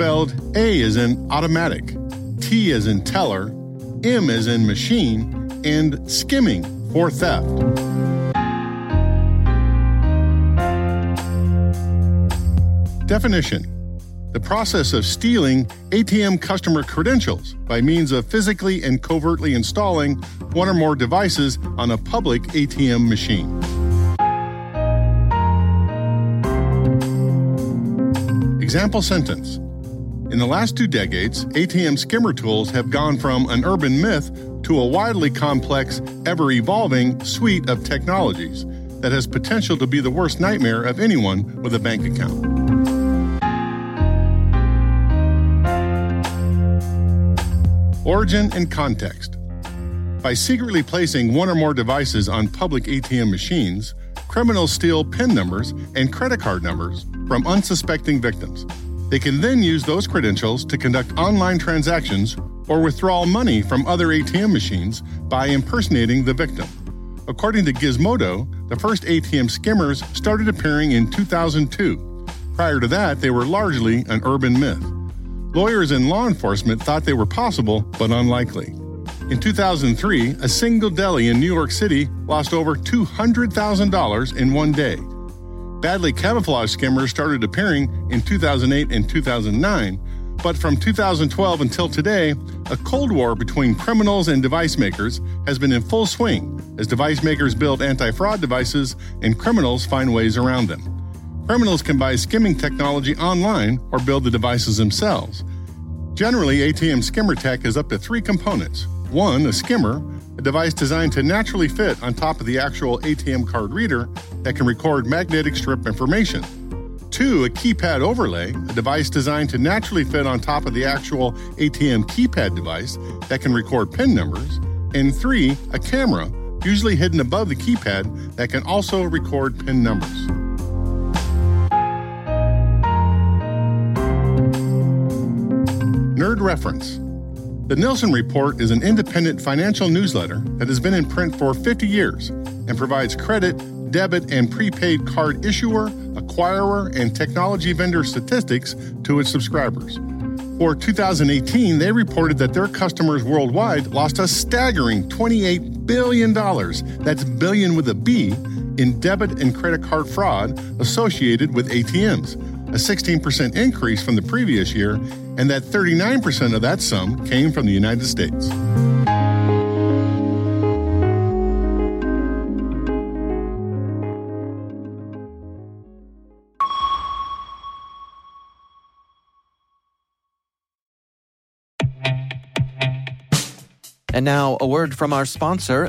Spelled A as in automatic, T as in teller, M as in machine, and skimming for theft. Definition The process of stealing ATM customer credentials by means of physically and covertly installing one or more devices on a public ATM machine. Example sentence In the last two decades, ATM skimmer tools have gone from an urban myth to a widely complex, ever evolving suite of technologies that has potential to be the worst nightmare of anyone with a bank account. Origin and context. By secretly placing one or more devices on public ATM machines, criminals steal PIN numbers and credit card numbers from unsuspecting victims. They can then use those credentials to conduct online transactions or withdraw money from other ATM machines by impersonating the victim. According to Gizmodo, the first ATM skimmers started appearing in 2002. Prior to that, they were largely an urban myth. Lawyers and law enforcement thought they were possible, but unlikely. In 2003, a single deli in New York City lost over $200,000 in one day. Badly camouflaged skimmers started appearing in 2008 and 2009, but from 2012 until today, a Cold War between criminals and device makers has been in full swing as device makers build anti fraud devices and criminals find ways around them. Criminals can buy skimming technology online or build the devices themselves. Generally, ATM skimmer tech is up to three components. One, a skimmer, a device designed to naturally fit on top of the actual ATM card reader that can record magnetic strip information. Two, a keypad overlay, a device designed to naturally fit on top of the actual ATM keypad device that can record PIN numbers. And three, a camera, usually hidden above the keypad, that can also record PIN numbers. Nerd Reference The Nilson Report is an independent financial newsletter that has been in print for 50 years and provides credit, debit, and prepaid card issuer, acquirer, and technology vendor statistics to its subscribers. For 2018, they reported that their customers worldwide lost a staggering $28 billion, that's billion with a B, in debit and credit card fraud associated with ATMs, a 16% increase from the previous year, and that 39% of that sum came from the United States. And now, a word from our sponsor,